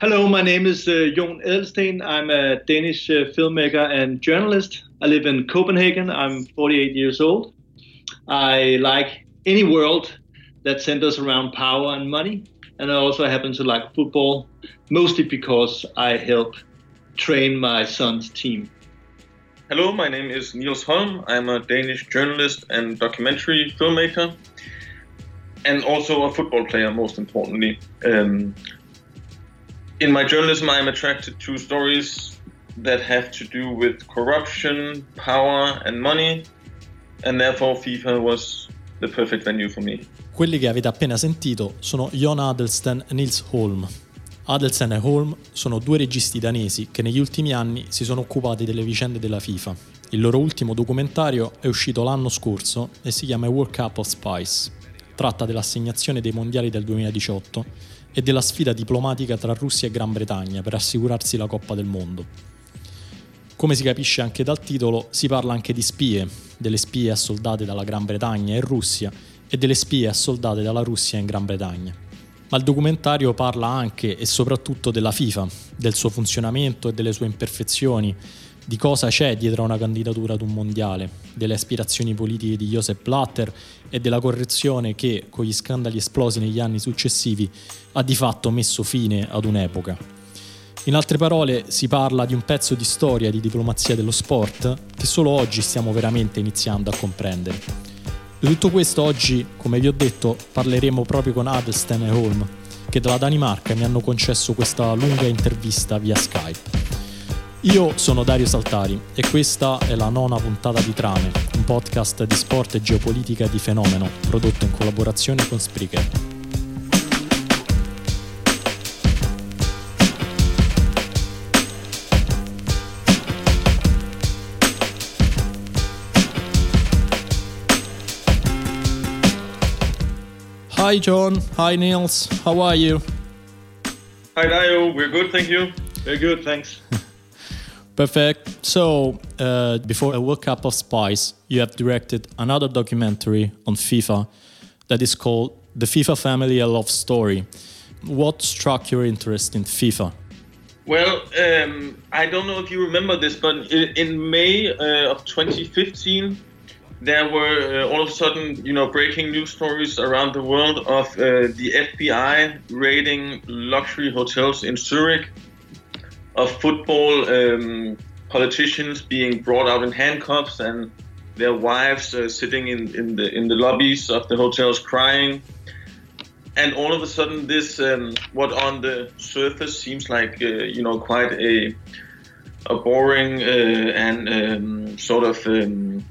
Hello, my name is uh, Jon Adelsten. I'm a Danish uh, filmmaker and journalist. I live in Copenhagen. I'm 48 years old. I like any world that centers around power and money. And I also happen to like football, mostly because I help train my son's team. Hello, my name is Niels Holm. I'm a Danish journalist and documentary filmmaker, and also a football player, most importantly. Um, in my journalism, I'm attracted to stories that have to do with corruption, power, and money, and therefore FIFA was the perfect venue for me. Quelli che avete appena sentito sono Jon Adelsten e Nils Holm. Adelsten e Holm sono due registi danesi che negli ultimi anni si sono occupati delle vicende della FIFA. Il loro ultimo documentario è uscito l'anno scorso e si chiama World Cup of Spice. Tratta dell'assegnazione dei mondiali del 2018 e della sfida diplomatica tra Russia e Gran Bretagna per assicurarsi la Coppa del Mondo. Come si capisce anche dal titolo, si parla anche di spie, delle spie assoldate dalla Gran Bretagna in Russia e delle spie assoldate dalla Russia in Gran Bretagna. Ma il documentario parla anche e soprattutto della FIFA, del suo funzionamento e delle sue imperfezioni, di cosa c'è dietro una candidatura ad un mondiale, delle aspirazioni politiche di Joseph Blatter e della correzione che, con gli scandali esplosi negli anni successivi, ha di fatto messo fine ad un'epoca. In altre parole, si parla di un pezzo di storia di diplomazia dello sport che solo oggi stiamo veramente iniziando a comprendere. Di tutto questo oggi, come vi ho detto, parleremo proprio con Adelsten e Holm, che dalla Danimarca mi hanno concesso questa lunga intervista via Skype. Io sono Dario Saltari e questa è la nona puntata di Trame, un podcast di sport e geopolitica di fenomeno, prodotto in collaborazione con Spreaker. Hi John, hi Niels, how are you? Hi Dario, we're good, thank you. Very good, thanks. Perfect. So, uh, before a World Cup of Spies, you have directed another documentary on FIFA that is called The FIFA Family A Love Story. What struck your interest in FIFA? Well, um, I don't know if you remember this, but in, May uh, of 2015, there were uh, all of a sudden, you know, breaking news stories around the world of uh, the FBI raiding luxury hotels in Zurich of football um, politicians being brought out in handcuffs and their wives uh, sitting in, in the in the lobbies of the hotels crying. And all of a sudden, this um, what on the surface seems like uh, you know quite a a boring uh, and um, sort of um,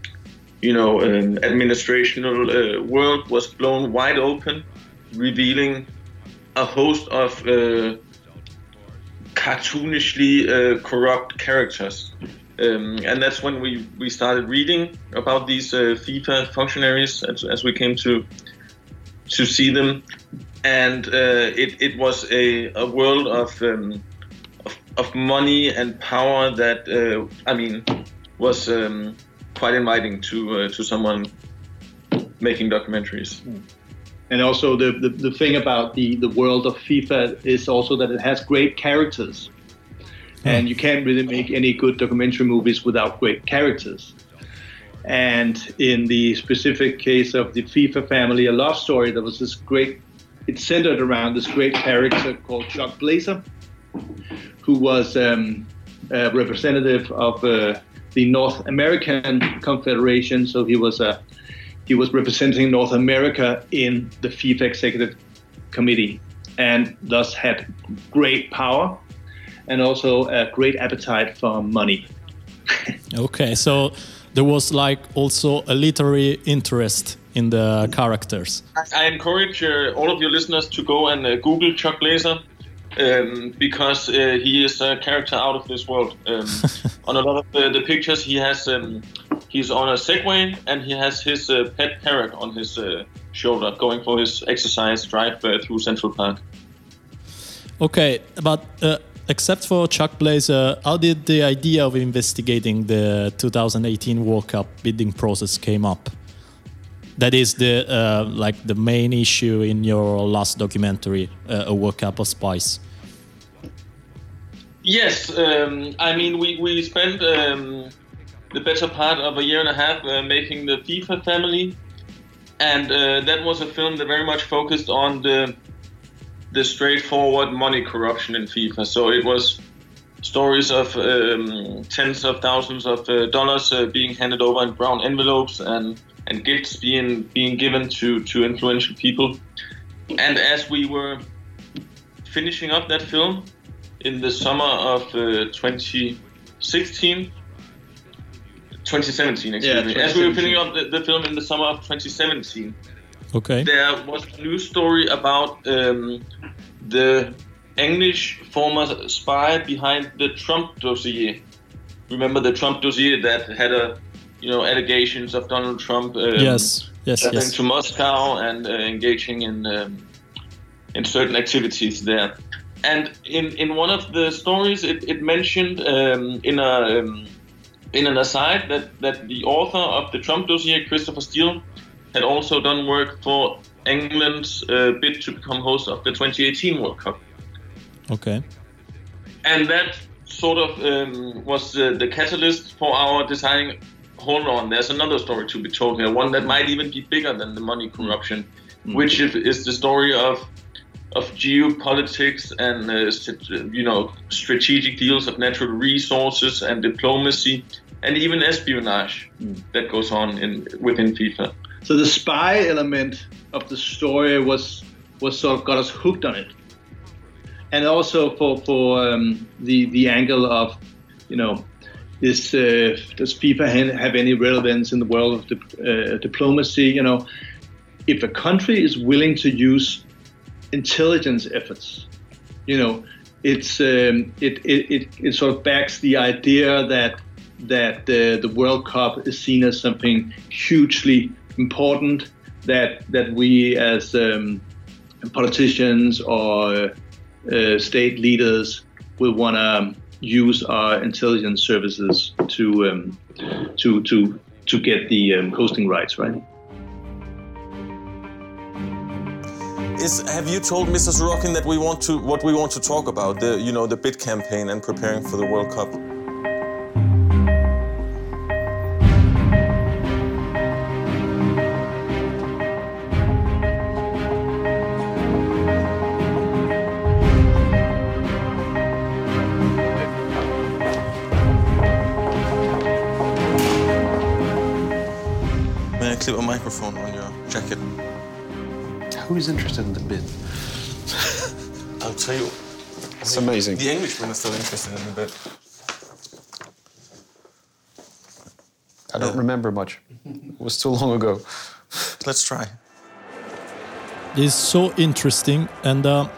you know um, administrational uh, world was blown wide open, revealing a host of uh, cartoonishly uh, corrupt characters. Um, and that's when we, we started reading about these uh, FIFA functionaries as, as, we came to to see them, and uh, it, it was a, a world of, um, of, of money and power that uh, I mean was um, quite inviting to uh, to someone making documentaries. Mm. And also the, the, the, thing about the, the world of FIFA is also that it has great characters. And you can't really make any good documentary movies without great characters. And in the specific case of the FIFA family, a love story, there was this great, it centered around this great character called Chuck Blazer, who was um, a representative of uh, the North American Confederation. So he was a he was representing North America in the FIFA Executive Committee and thus had great power and also a great appetite for money. okay, so there was like also a literary interest in the characters. I encourage uh, all of your listeners to go and uh, Google Chuck Blazer um, because uh, he is a character out of this world. Um, on a lot of the, the pictures, he has um, he's on a Segway and he has his uh, pet parrot on his uh, shoulder, going for his exercise drive uh, through Central Park. Okay, but uh, except for Chuck Blazer, how did the idea of investigating the 2018 World Cup bidding process came up? That is the uh, like the main issue in your last documentary, uh, a World Cup of Spies. Yes, um, I mean we we spent um, the better part of a year and a half uh, making the FIFA family, and uh, that was a film that very much focused on the the straightforward money corruption in FIFA. So it was stories of um, tens of thousands of uh, dollars uh, being handed over in brown envelopes and and gifts being being given to to influential people. And as we were finishing up that film in the summer of uh, 2016. 2017, excuse Yeah, me. As we were finishing up the, the film in the summer of 2017, Okay. there was a news story about um, the English former spy behind the Trump dossier. Remember the Trump dossier that had a, you know, allegations of Donald Trump um, yes. Yes. Yes. to Moscow and uh, engaging in um, in certain activities there. And in, in one of the stories, it, it mentioned um, in a um, in an aside that, that the author of the Trump dossier, Christopher Steele, had also done work for England's uh, bid to become host of the 2018 World Cup. Okay. And that sort of um, was uh, the catalyst for our deciding hold on, there's another story to be told here, one that might even be bigger than the money corruption, which is, is the story of of geopolitics and uh, you know strategic deals of natural resources and diplomacy and even espionage that goes on in within FIFA. So the spy element of the story was was sort of got us hooked on it, and also for for um, the the angle of, you know, is uh, does FIFA have any relevance in the world of dip- uh, diplomacy? You know, if a country is willing to use intelligence efforts, you know, it's um, it, it, it it sort of backs the idea that that uh, the World Cup is seen as something hugely important that that we as um, politicians or uh, state leaders will want to use our intelligence services to um, to to to get the um, hosting rights, right? Is have you told Mrs. Rockin that we want to what we want to talk about the you know the bid campaign and preparing for the World Cup? Microphone on your jacket? Who's interested in the bid? I'll tell you. It's amazing. The Englishmen are still interested in the bid. I don't remember much. It was too long ago. Let's try. It's so interesting. And uh,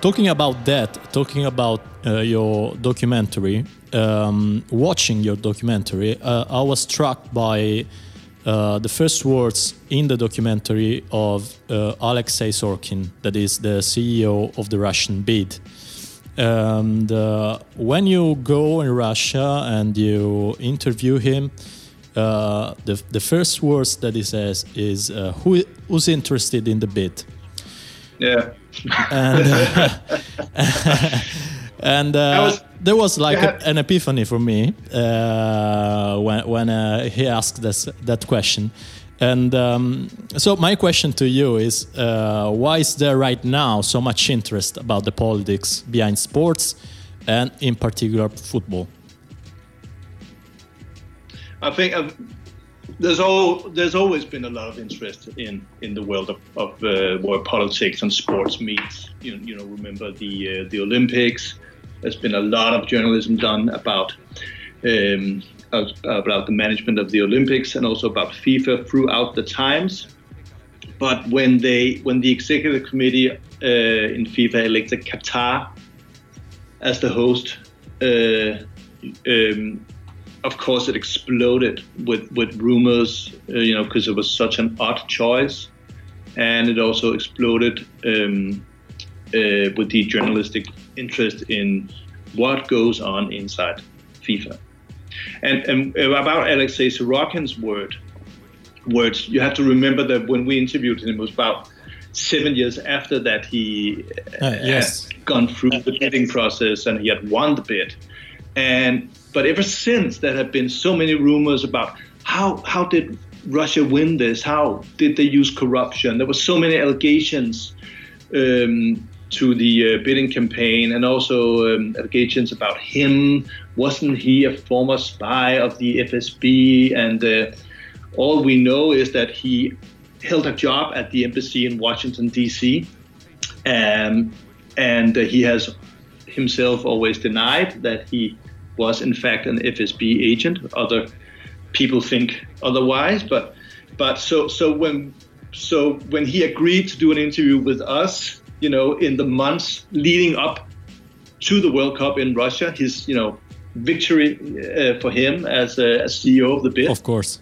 talking about that, talking about uh, your documentary, um, watching your documentary, uh, I was struck by uh, the first words in the documentary of uh, Alexei Sorokin, that is the CEO of the Russian bid. And uh, when you go in Russia and you interview him, uh, the, the first words that he says is uh, Who, who's interested in the bid Yeah. and and uh, was- there was like a- an epiphany for me uh, when when uh, he asked this, that question. And um, so my question to you is, uh, why is there right now so much interest about the politics behind sports, and in particular football? I think uh, there's all there's always been a lot of interest in in the world of, of uh, where politics and sports meet. You you know, remember the uh, the Olympics. There's been a lot of journalism done about um, about the management of the Olympics and also about FIFA throughout the times. But when they when the executive committee uh, in FIFA elected Qatar as the host, uh, um, of course, it exploded with with rumors, uh, you know, because it was such an odd choice, and it also exploded um, uh, with the journalistic interest in what goes on inside FIFA. And, and about Alexei Sorokin's word, words, you have to remember that when we interviewed him, it was about seven years after that he Uh, yes. had gone through the bidding process and he had won the bid. And but ever since there have been so many rumors about how how did Russia win this? How did they use corruption? There were so many allegations um, to the uh, bidding campaign, and also um, allegations about him. Wasn't he a former spy of the FSB? And uh, all we know is that he held a job at the embassy in Washington D.C. Um, and uh, he has himself always denied that he was in fact an FSB agent. Other people think otherwise, but but so so when so when he agreed to do an interview with us, you know, in the months leading up to the World Cup in Russia, his you know victory uh, for him as a as CEO of the bid. Of course.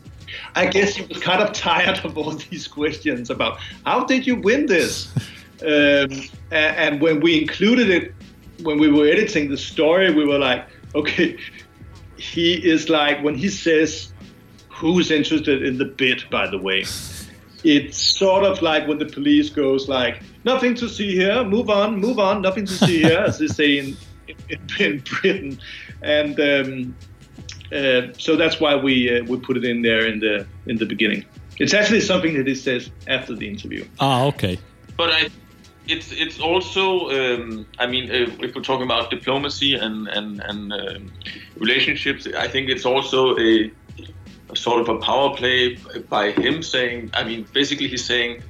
I guess he was kind of tired of all these questions about how did you win this? um, and, and when we included it, when we were editing the story, we were like, okay, he is like, when he says, who's interested in the bid, by the way, it's sort of like when the police goes like, nothing to see here, move on, move on, nothing to see here, as they say in, in, in Britain. And um, uh, so that's why we uh, we put it in there in the in the beginning. It's actually something that he says after the interview. Ah, okay. But I, it's it's also um, I mean uh, if we're talking about diplomacy and and and um, relationships, I think it's also a, a sort of a power play by him saying. I mean, basically he's saying.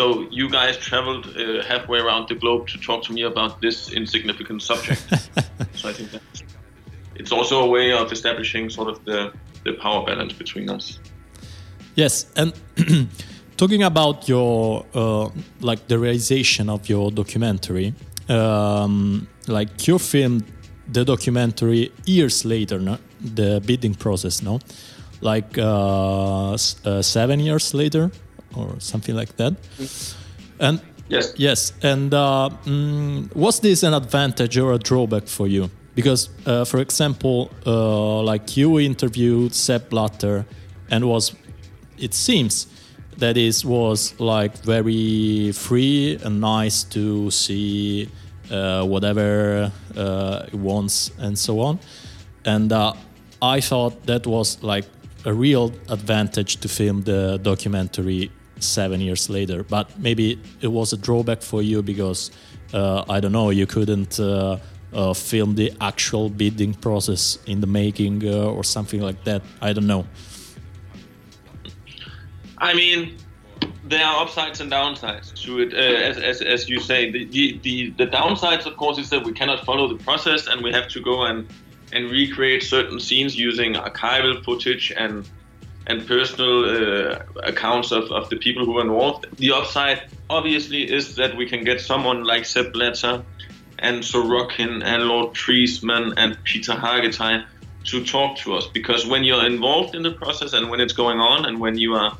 So you guys traveled uh, halfway around the globe to talk to me about this insignificant subject. so I think that's, it's also a way of establishing sort of the, the power balance between us. Yes, and talking about your uh, like the realization of your documentary, um, like you filmed the documentary years later, no? the bidding process, no, like uh, s- uh, seven years later or something like that, and Yes. Yes, and uh, mm, was this an advantage or a drawback for you? Because, uh, for example, uh, like you interviewed Sepp Blatter, and was, it seems, that is was like very free and nice to see uh, whatever uh, he wants and so on. And uh, I thought that was like a real advantage to film the documentary seven years later. But maybe it was a drawback for you because uh, I don't know, you couldn't uh, uh, film the actual bidding process in the making uh, or something like that. I don't know. I mean, there are upsides and downsides to it. Uh, as, as, as you say, the, the, the, the downsides, of course, is that we cannot follow the process and we have to go and, and recreate certain scenes using archival footage and and personal uh, accounts of, of the people who were involved. The upside, obviously, is that we can get someone like Sepp Blatter and Sorokin and Lord Triesman and Peter Hargitay to talk to us because when you're involved in the process and when it's going on and when you are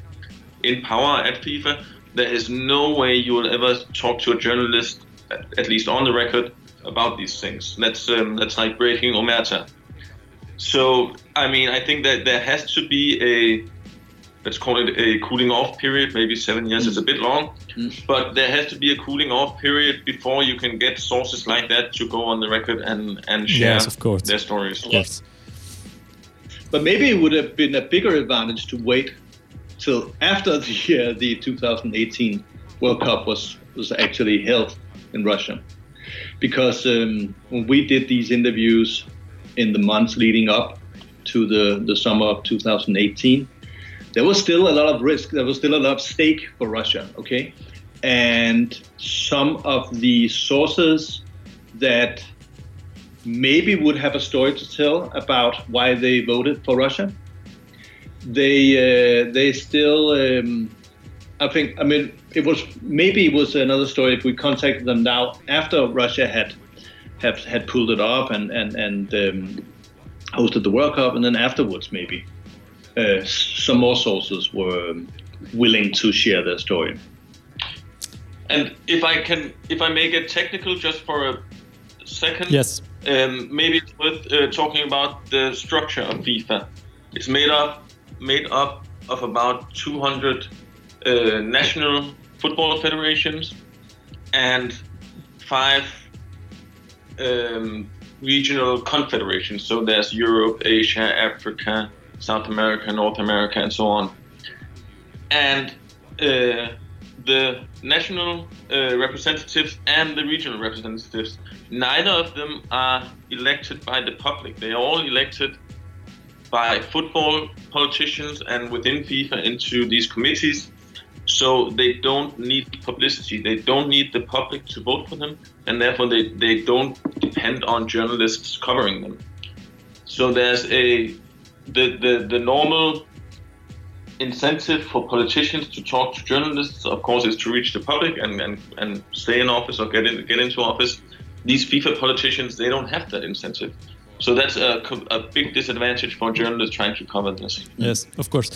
in power at FIFA, there is no way you will ever talk to a journalist, at least on the record, about these things. That's um, that's like breaking omerta. So I mean, I think that there has to be a let's call it a cooling off period. Maybe seven years is a bit long, but there has to be a cooling off period before you can get sources like that to go on the record and and share Yes, of course. their stories. Yes. But maybe it would have been a bigger advantage to wait till after the uh, the 2018 World Cup was was actually held in Russia, because um, when we did these interviews in the months leading up to the the summer of 2018, there was still a lot of risk. There was still a lot of stake for Russia. Okay, and some of the sources that maybe would have a story to tell about why they voted for Russia. They uh, they still um, I think I mean it was maybe it was another story if we contacted them now after Russia had have had pulled it off and and and um, hosted the World Cup and then afterwards maybe uh, some more sources were um, willing to share their story. And if I can, if I may get technical just for a second, Yes. um, maybe it's worth uh, talking about the structure of FIFA. It's made up made up of about 200 uh, national football federations and five um, regional confederations. So there's Europe, Asia, Africa, South America, North America, and so on. And uh, the national uh, representatives and the regional representatives, neither of them are elected by the public. They are all elected by football politicians and within FIFA into these committees. So they don't need publicity. They don't need the public to vote for them, and therefore they, they don't depend on journalists covering them. So there's a the, the, the normal incentive for politicians to talk to journalists, of course, is to reach the public and, and, and stay in office or get in, get into office. These FIFA politicians, they don't have that incentive. So that's a, a big disadvantage for journalists trying to cover this. Yes, of course.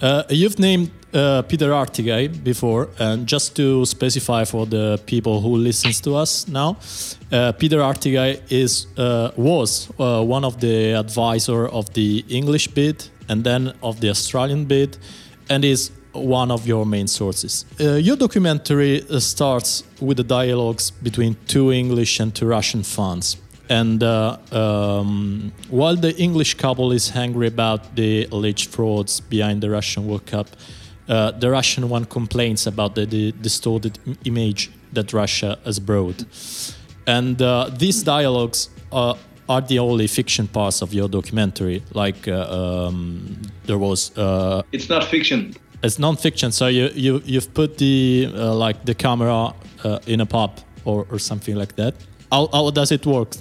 Uh, you've named uh, Peter Hargitay before, and just to specify for the people who listens to us now, uh, Peter Hargitay is uh, was uh, one of the advisor of the English bid and then of the Australian bid, and is one of your main sources. Uh, your documentary starts with the dialogues between two English and two Russian fans. And uh, um, while the English couple is angry about the alleged frauds behind the Russian World Cup, uh, the Russian one complains about the, the distorted image that Russia has brought. And uh, these dialogues are, are the only fiction parts of your documentary. Like uh, um, there was. Uh, it's not fiction. It's non-fiction. So you you you've put the uh, like the camera in a pub or, or something like that. How, how does it work?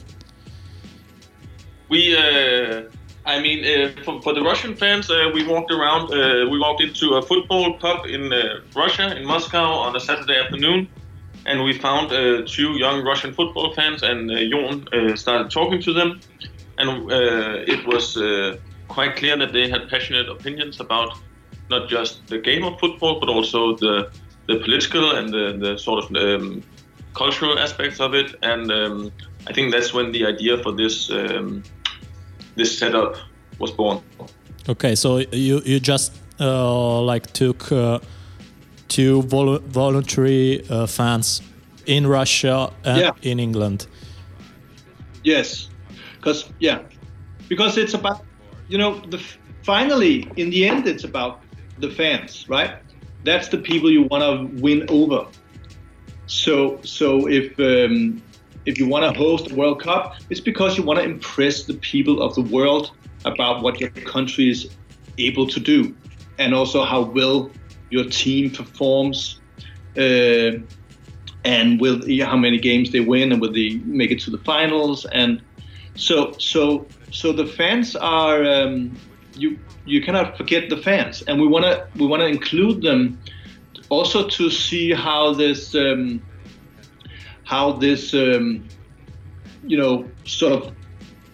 We uh, I mean, uh, for, for, the Russian fans, uh, we walked around. Uh, we walked into a football pub in uh, Russia, in Moscow, on a Saturday afternoon, and we found uh, two young Russian football fans. And Jon started talking to them, and it was quite clear that they had passionate opinions about not just the game of football, but also the the political and the, the sort of um, cultural aspects of it. And um, I think that's when the idea for this. Um, this setup was born. Okay, so you you just uh, like took uh, two vol voluntary uh, fans in Russia and yeah. in England. Yes, because yeah, because it's about you know the finally in the end it's about the fans, right? That's the people you want to win over. So so if um, if you want to host a World Cup, it's because you want to impress the people of the world about what your country is able to do, and also how well your team performs, uh, and with how many games they win, and will they make it to the finals, and so so so the fans are um, you you cannot forget the fans, and we want to we want to include them also to see how this. Um, how this, um, you know, sort of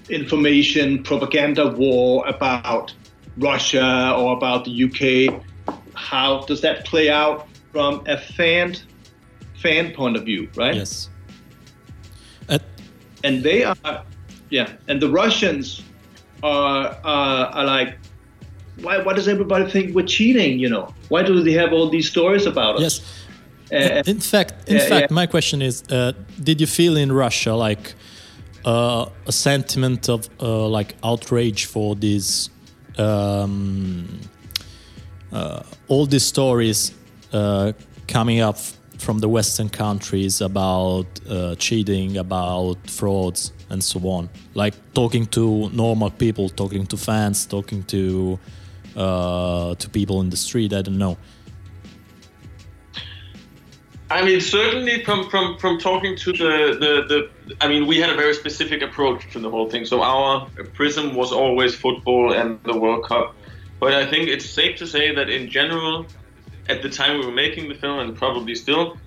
information propaganda war about Russia or about the UK, how does that play out from a fan fan point of view, right? Yes. Uh, and they are, yeah, and the Russians are, are, are like, why, why does everybody think we're cheating? You know, why do they have all these stories about us? Yes uh, in fact, in fact, yeah. my question is: uh, Did you feel in Russia like uh, a sentiment of uh, like outrage for these um, uh, all these stories uh, coming up from the Western countries about cheating, about frauds, and so on? Like talking to normal people, talking to fans, talking to to people in the street. I don't know. I mean, certainly from from from talking to the, the the I mean, we had a very specific approach to the whole thing. So our prism was always football and the World Cup. But I think it's safe to say that in general, at the time we were making the film, and probably still,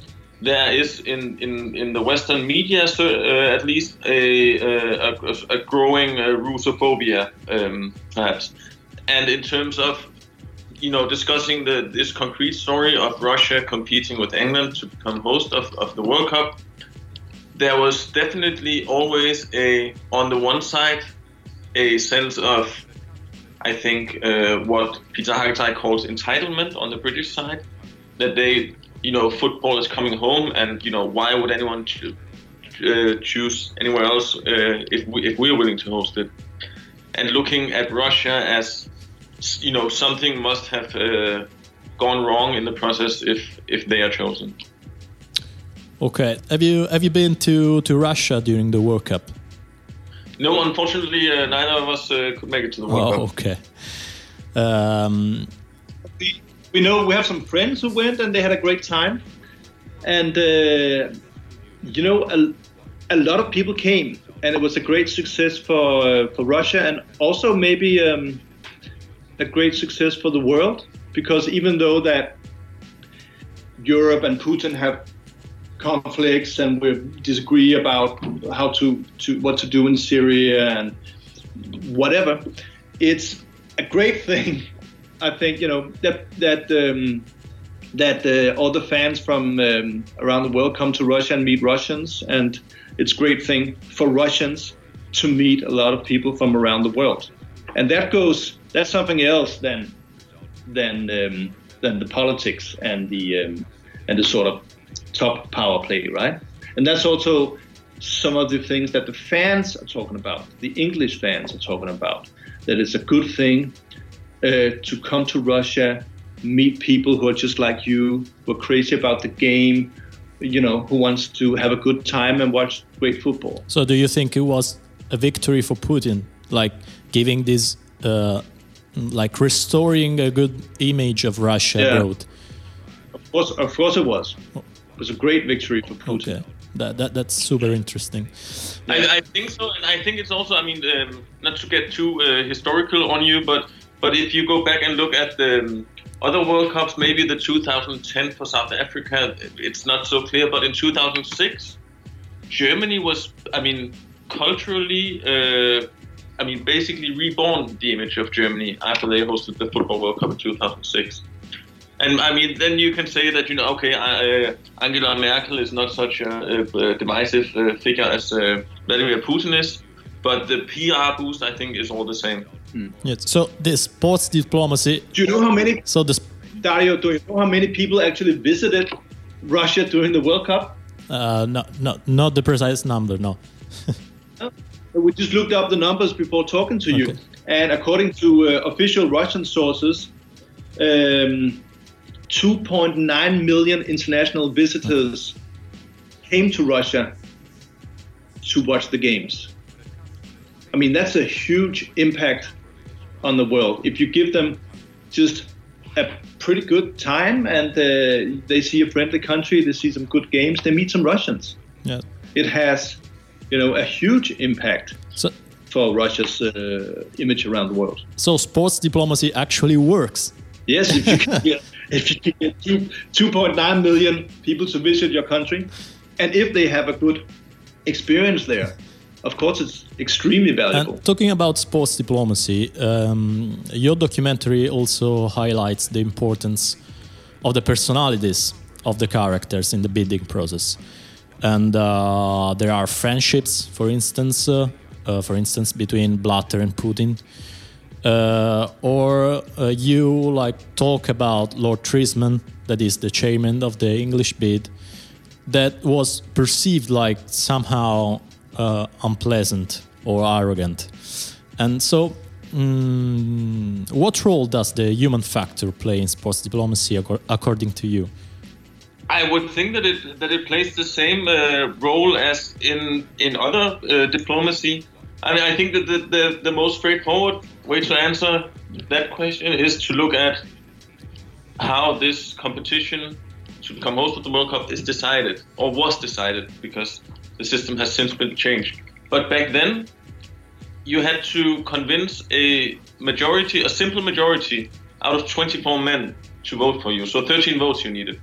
there is in in in the Western media, so, uh, at least, a a, a growing uh, Russophobia, um, perhaps. And in terms of you know, discussing the this concrete story of Russia competing with England to become host of, of the World Cup, there was definitely always a, on the one side, a sense of, I think, uh, what Peter Hargitay calls entitlement on the British side, that they you know, football is coming home, and you know, why would anyone cho- uh, choose anywhere else uh, if we if we're willing to host it? And looking at Russia as you know, something must have uh, gone wrong in the process if if they are chosen. Okay. Have you have you been to to Russia during the World Cup? No, unfortunately, uh, neither of us uh, could make it to the World Oh, Cup. okay. Um, we, we know we have some friends who went and they had a great time and uh, you know a, a lot of people came and it was a great success for uh, for Russia and also maybe um, a great success for the world because even though that Europe and Putin have conflicts and we disagree about how to, to what to do in Syria and whatever, it's a great thing. I think you know that that um, that uh, all the fans from um, around the world come to Russia and meet Russians, and it's a great thing for Russians to meet a lot of people from around the world, and that goes that's something else than than um, than the politics and the um, and the sort of top power play, right? And that's also some of the things that the fans are talking about, the English fans are talking about, that it's a good thing uh, to come to Russia, meet people who are just like you, who are crazy about the game, you know, who wants to have a good time and watch great football. so, do you think it was a victory for Putin, like giving this, uh, like restoring a good image of Russia Yeah. abroad? Of course, of course it was. It was a great victory for Putin. Okay, that, that that's super interesting. I, I think so, and I think it's also. I mean, um, not to get too uh, historical on you, but but if you go back and look at the um, other World Cups, maybe the 2010 for South Africa, it's not so clear. But in 2006, Germany was. I mean, culturally. Uh, I mean, basically reborn the image of Germany after they hosted the Football World Cup in 2006. And I mean, then you can say that you know, okay, uh, Angela Merkel is not such a, a divisive uh, figure as uh, Vladimir Putin is, but the PR boost, I think, is all the same. Yes. So the sports diplomacy. Do you know how many, So the Dario, do you know how many people actually visited Russia during the World Cup? uh, no, no, not the precise number. No. We just looked up the numbers before talking to you, Okay. and according to uh, official Russian sources, um, 2.9 million international visitors came to Russia to watch the games. I mean, that's a huge impact on the world. If you give them just a pretty good time and uh, they see a friendly country, they see some good games, they meet some Russians. Yeah. It has, you know, a huge impact So for Russia's uh, image around the world. so sports diplomacy actually works. Yes, if you can get, if you can get two, 2.9 million people to visit your country, and if they have a good experience there, of course it's extremely valuable. And talking about sports diplomacy, um, your documentary also highlights the importance of the personalities of the characters in the bidding process. And uh, there are friendships, for instance, uh, uh, for instance, between Blatter and Putin. Uh, or uh, you like talk about Lord Triesman, that is the chairman of the English bid, that was perceived like somehow uh, unpleasant or arrogant. And so, mm, what role does the human factor play in sports diplomacy, acco- according to you? I would think that it that it plays the same uh, role as in in other uh, diplomacy. I mean, I think that the, the the most straightforward way to answer that question is to look at how this competition to become host of the World Cup is decided or was decided because the system has since been changed. But back then, you had to convince a majority, a simple majority, out of 24 men to vote for you. So 13 votes you needed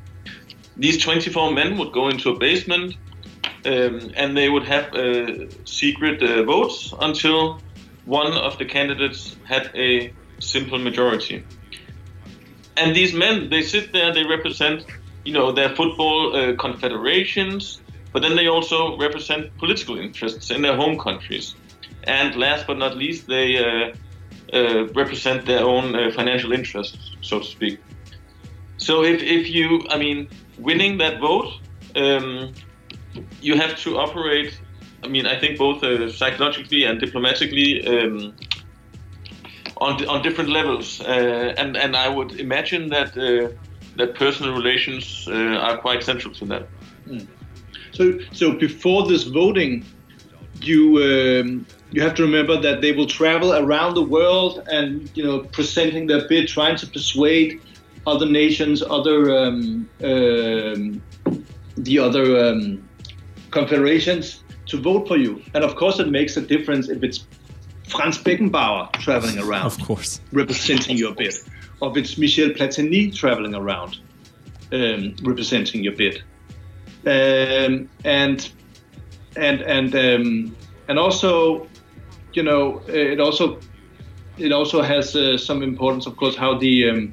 these 24 men would go into a basement um, and they would have uh, secret uh, votes until one of the candidates had a simple majority. And these men, they sit there, they represent, you know, their football uh, confederations, but then they also represent political interests in their home countries. And last but not least, they uh, uh, represent their own uh, financial interests, so to speak. So if, if you, I mean, winning that vote, um, you have to operate. I mean, I think both uh, psychologically and diplomatically um, on on different levels, uh, and and I would imagine that uh, that personal relations uh, are quite central to that. Mm. So so before this voting, you. Um, you have to remember that they will travel around the world and you know presenting their bid, trying to persuade other nations, other um, um, the other um, confederations to vote for you. And of course, it makes a difference if it's Franz Beckenbauer traveling around, of course, representing your bid, or if it's Michel Platini traveling around, um, representing your bid, um, and and and um, and also, you know, it also it also has uh, some importance, of course, how the um,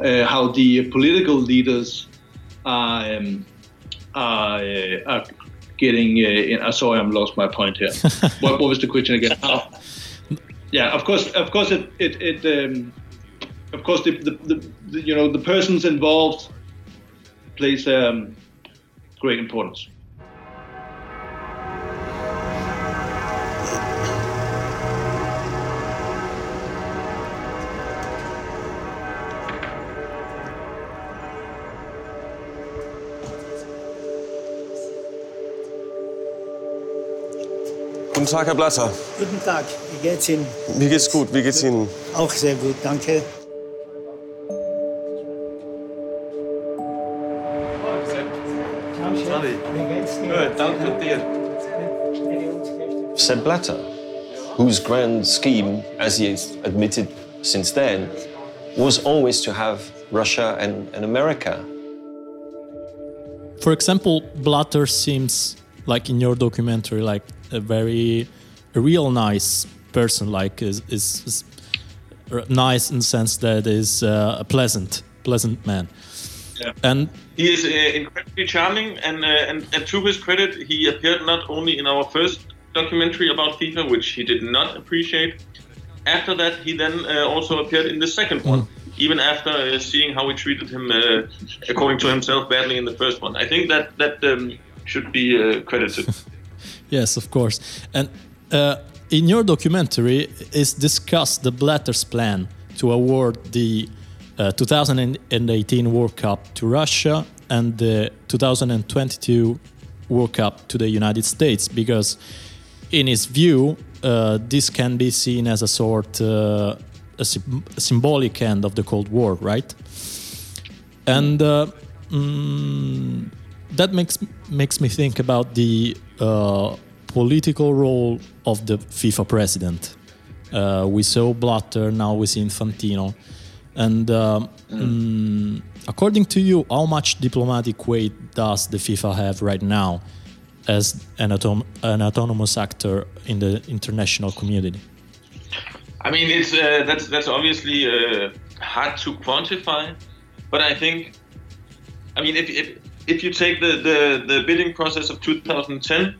uh, how the political leaders are, um, are, uh, are getting uh, in. Uh, sorry, I'm lost my point here. what, what was the question again? Yeah, of course, of course, it it, it um, of course the, the, the, the, you know the persons involved plays um, great importance. Guten Tag, Herr Blatter. Guten Tag, wie geht's Ihnen? Mir geht's gut, wie geht's Ihnen? Auch sehr gut, danke. Sepp Blatter, whose grand scheme, as he has admitted since then, was always to have Russia and, and America. For example, Blatter seems like in your documentary, like a very a real nice person. Like is is, is nice in the sense that is uh, a pleasant pleasant man. Yeah. And he is uh, incredibly charming, and, uh, and and to his credit, he appeared not only in our first documentary about FIFA, which he did not appreciate. After that, he then uh, also appeared in the second one, even after uh, seeing how we treated him, uh, according to himself, badly in the first one. I think that that um, should be uh, credited. yes, of course. And uh, in your documentary is discussed the Blatter's plan to award the uh, 2018 World Cup to Russia and the 2022 World Cup to the United States because, in his view, uh, this can be seen as a sort uh, a, a, symbolic end of the Cold War, right? And uh, mm, that makes makes me think about the uh, political role of the FIFA president. Uh, we saw Blatter, now we see Infantino. And uh, mm. according to you, how much diplomatic weight does the FIFA have right now as an, autom- an autonomous actor in the international community? I mean, it's uh, that's that's obviously uh, hard to quantify, but I think, I mean, if if, if you take the, the, the bidding process of 2010,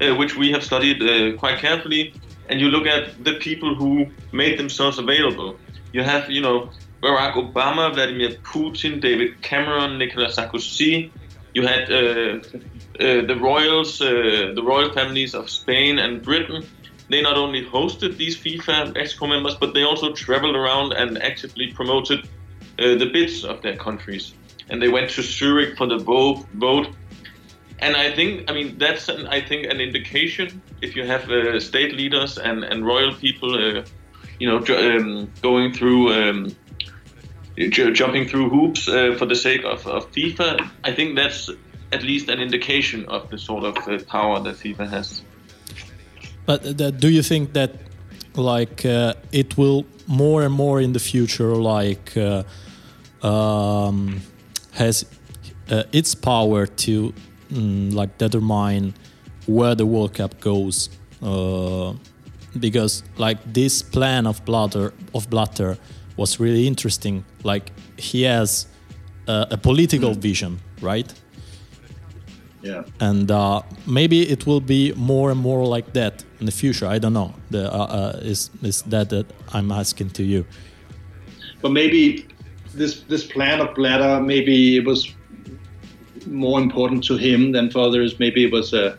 uh, which we have studied uh, quite carefully, and you look at the people who made themselves available, you have you know Barack Obama, Vladimir Putin, David Cameron, Nicolas Sarkozy. You had uh, uh, the royals, uh, the royal families of Spain and Britain. They not only hosted these FIFA Exco members, but they also traveled around and actively promoted the bids of their countries. And they went to Zurich for the vote. And I think, I mean, that's an, I think an indication if you have uh, state leaders and, and royal people, uh, you know, um, going through um, jumping through hoops uh, for the sake of, of FIFA, I think that's at least an indication of the sort of uh, power that FIFA has. But uh, do you think that, like, uh, it will more and more in the future, like, um, has its power to, mm, like, determine where the World Cup goes? because, like, this plan of Blatter of Blatter was really interesting. Like he has uh, a political mm. vision, right? Yeah. And uh, maybe it will be more and more like that in the future. I don't know. The, uh, uh is is that that I'm asking to you? But maybe this this plan of Blatter, maybe it was more important to him than for others. Maybe it was a,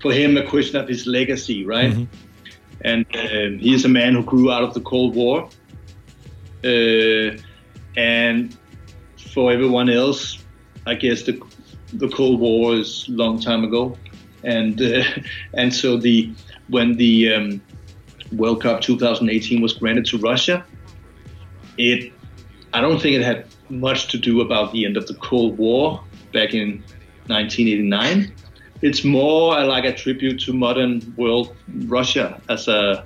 for him a question of his legacy, right? Mhm. And uh, he is a man who grew out of the Cold War. Uh, and for everyone else, I guess the the Cold War is a long time ago, and uh, and so the when the um, World Cup 2018 was granted to Russia, it I don't think it had much to do about the end of the Cold War back in 1989. It's more like a tribute to modern world Russia as a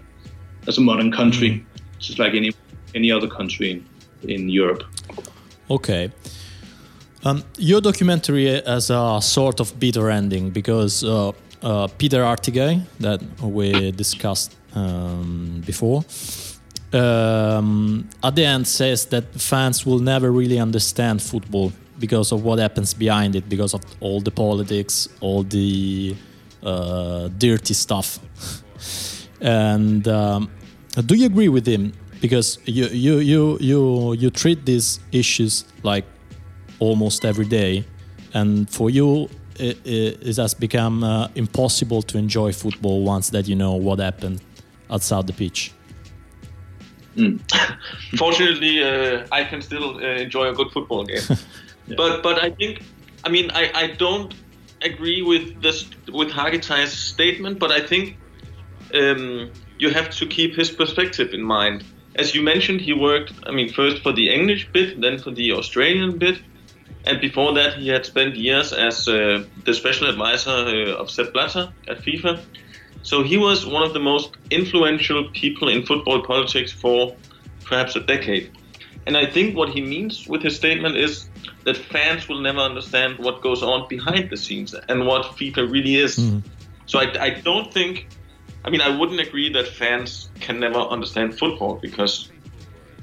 as a modern country, just like any any other country in, in Europe. Okay. Um, your documentary has a sort of bitter ending because uh, uh, Peter Hargitay, that we discussed um, before, um, at the end says that fans will never really understand football because of what happens behind it, because of all the politics, all the uh, dirty stuff. and um, do you agree with him? Because you you you you you treat these issues like almost every day, and for you it, it, it has become uh, impossible to enjoy football once that you know what happened outside the pitch. Fortunately, uh, I can still uh, enjoy a good football game. But but I think, I mean, I, I don't agree with this with Hargitay's statement. But I think um, you have to keep his perspective in mind. As you mentioned, he worked. I mean, first for the English bit, then for the Australian bit, and before that, he had spent years as uh, the special advisor uh, of Sepp Blatter at FIFA. So he was one of the most influential people in football politics for perhaps a decade. And I think what he means with his statement is that fans will never understand what goes on behind the scenes and what FIFA really is. So I, I don't think, I mean, I wouldn't agree that fans can never understand football because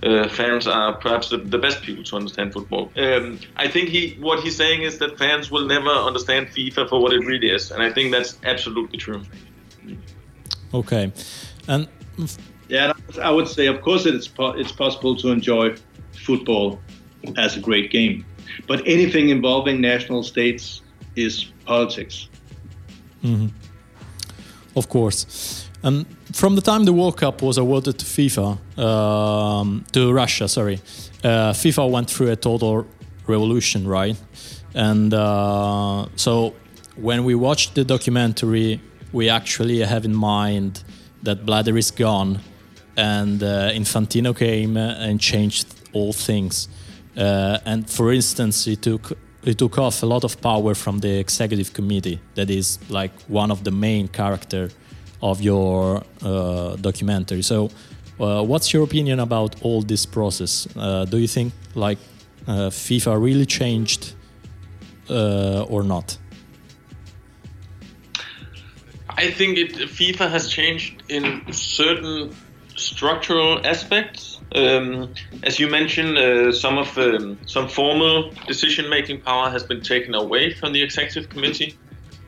uh, fans are perhaps the, the best people to understand football. Um, I think he, what he's saying is that fans will never understand FIFA for what it really is, and I think that's absolutely true. Okay, and Yeah, I would say, of course, it's po- it's possible to enjoy football as a great game, but anything involving national states is politics. Of course. And from the time the World Cup was awarded to FIFA, um, to Russia, sorry, uh, FIFA went through a total revolution, right? And uh, so when we watched the documentary, we actually have in mind that Blatter is gone and uh, Infantino came and changed all things. Uh, and for instance, he took he took off a lot of power from the executive committee, that is like one of the main character of your uh, documentary. So, uh, what's your opinion about all this process? Uh, do you think like uh, FIFA really changed uh, or not? I think it, FIFA has changed in certain structural aspects. Um, as you mentioned, uh, some of um, some formal decision-making power has been taken away from the executive committee.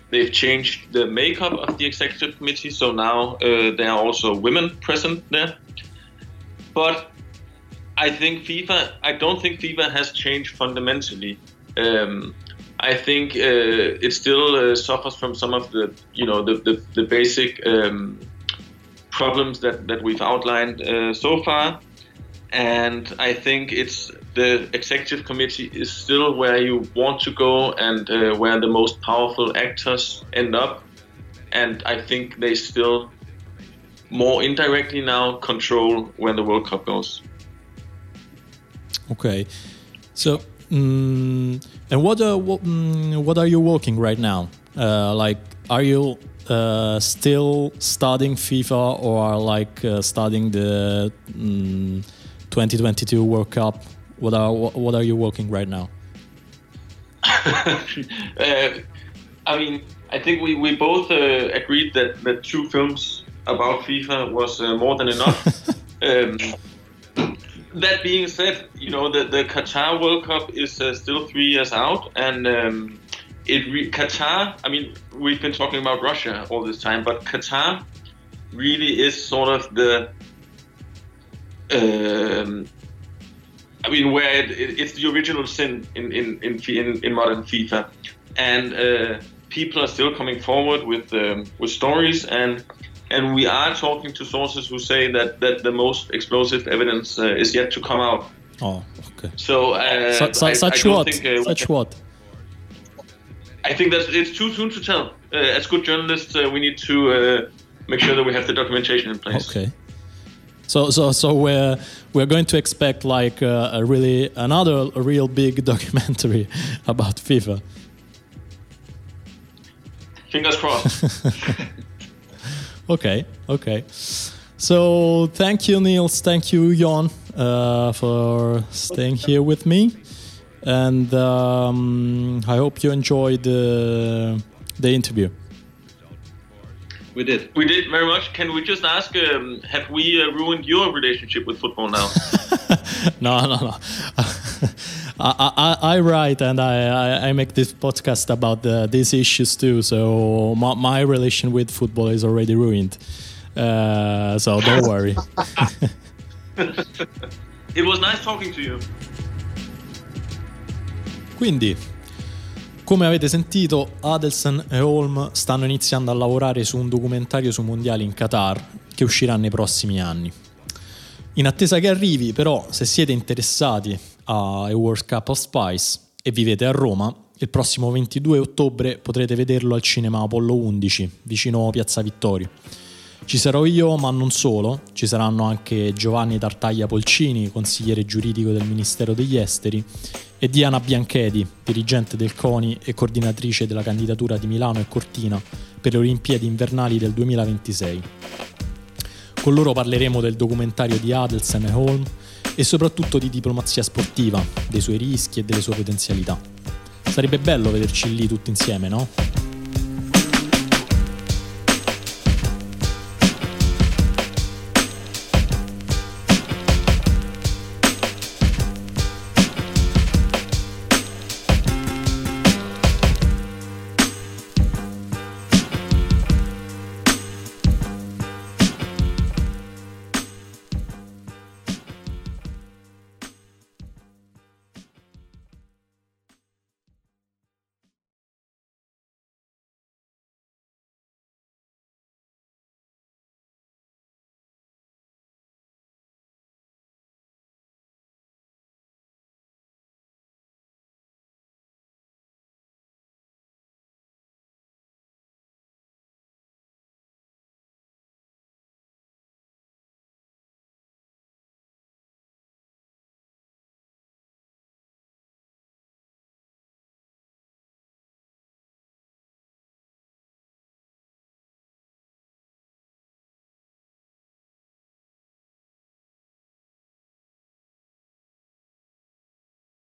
They've changed the makeup of the executive committee, so now uh, there are also women present there. But I think FIFA. I don't think FIFA has changed fundamentally. Um, I think uh, it still uh, suffers from some of the, you know, the the, the basic um, problems that that we've outlined uh, so far, and I think it's the executive committee is still where you want to go and uh, where the most powerful actors end up, and I think they still more indirectly now control where the World Cup goes. Okay, so mm, and what uh, what, mm, what are you working right now? Uh, like, are you uh, still studying FIFA or are like uh, studying the mm, 2022 World Cup? What are what, are you working right now? uh, I mean, I think we, we both uh, agreed that, that two films about FIFA was uh, more than enough. um, that being said, you know, the, the Qatar World Cup is uh, still three years out, and um, it re- Qatar. I mean, we've been talking about Russia all this time, but Qatar really is sort of the um, I mean, where it, it, it's the original sin in in in, in, in modern FIFA, and uh, people are still coming forward with um, with stories and. And we are talking to sources who say that, that the most explosive evidence uh, is yet to come out. Oh, okay. So, uh, Su- su- I- I such don't what? think, uh, such what? I think that it's too soon to tell. Uh, as good journalists, uh, we need to uh, make sure that we have the documentation in place. Okay. So so so we're we're going to expect like uh, a really another a real big documentary about FIFA. Fingers crossed. Okay, okay. So thank you, Niels. Thank you, Jon, uh, for staying here with me, and um, I hope you enjoyed the the interview. We did. we did very much. Can we just ask, um, have we uh, ruined your relationship with football now? No, no, no. I, I, I write and I, I, I make this podcast about the, these issues too. So my, my relation with football is already ruined. Uh, so don't worry. it was nice talking to you. Quindi, come avete sentito, Adelsen e Holm stanno iniziando a lavorare su un documentario sui mondiali in Qatar che uscirà nei prossimi anni. In attesa che arrivi, però, se siete interessati a World Cup of Spice e vivete a Roma, il prossimo 22 ottobre potrete vederlo al cinema Apollo 11, vicino Piazza Vittorio. Ci sarò io, ma non solo, ci saranno anche Giovanni Tartaglia Polcini, consigliere giuridico del Ministero degli Esteri, e Diana Bianchedi, dirigente del CONI e coordinatrice della candidatura di Milano e Cortina per le Olimpiadi invernali del 2026. Con loro parleremo del documentario di Adelsen e Holm e soprattutto di diplomazia sportiva, dei suoi rischi e delle sue potenzialità. Sarebbe bello vederci lì tutti insieme, no?